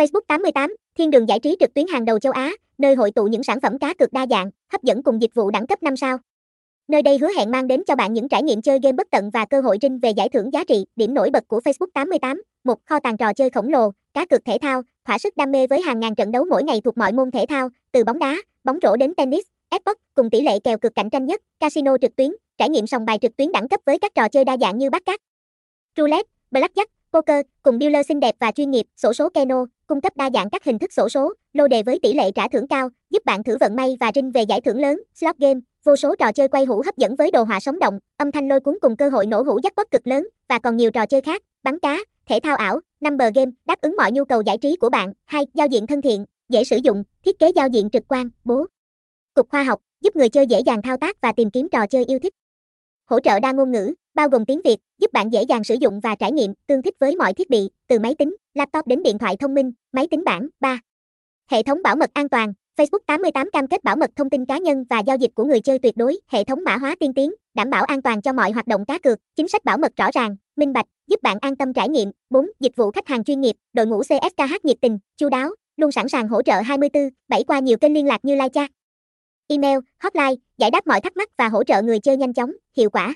Facebook 88, thiên đường giải trí trực tuyến hàng đầu châu Á, nơi hội tụ những sản phẩm cá cược đa dạng, hấp dẫn cùng dịch vụ đẳng cấp 5 sao. Nơi đây hứa hẹn mang đến cho bạn những trải nghiệm chơi game bất tận và cơ hội trinh về giải thưởng giá trị. Điểm nổi bật của Facebook 88, một kho tàng trò chơi khổng lồ, cá cược thể thao, thỏa sức đam mê với hàng ngàn trận đấu mỗi ngày thuộc mọi môn thể thao, từ bóng đá, bóng rổ đến tennis, Xbox cùng tỷ lệ kèo cực cạnh tranh nhất, casino trực tuyến, trải nghiệm sòng bài trực tuyến đẳng cấp với các trò chơi đa dạng như bắt cát, roulette, blackjack, poker, cùng dealer xinh đẹp và chuyên nghiệp, sổ số Keno, cung cấp đa dạng các hình thức sổ số, lô đề với tỷ lệ trả thưởng cao, giúp bạn thử vận may và rinh về giải thưởng lớn, slot game, vô số trò chơi quay hũ hấp dẫn với đồ họa sống động, âm thanh lôi cuốn cùng cơ hội nổ hũ jackpot cực lớn và còn nhiều trò chơi khác, bắn cá, thể thao ảo, number game, đáp ứng mọi nhu cầu giải trí của bạn. Hai, giao diện thân thiện, dễ sử dụng, thiết kế giao diện trực quan, bố. Cục khoa học, giúp người chơi dễ dàng thao tác và tìm kiếm trò chơi yêu thích. Hỗ trợ đa ngôn ngữ, bao gồm tiếng Việt, giúp bạn dễ dàng sử dụng và trải nghiệm, tương thích với mọi thiết bị, từ máy tính, laptop đến điện thoại thông minh, máy tính bảng. 3. Hệ thống bảo mật an toàn, Facebook 88 cam kết bảo mật thông tin cá nhân và giao dịch của người chơi tuyệt đối, hệ thống mã hóa tiên tiến, đảm bảo an toàn cho mọi hoạt động cá cược, chính sách bảo mật rõ ràng, minh bạch, giúp bạn an tâm trải nghiệm. 4. Dịch vụ khách hàng chuyên nghiệp, đội ngũ CSKH nhiệt tình, chu đáo, luôn sẵn sàng hỗ trợ 24, 7 qua nhiều kênh liên lạc như live chat, email, hotline, giải đáp mọi thắc mắc và hỗ trợ người chơi nhanh chóng, hiệu quả.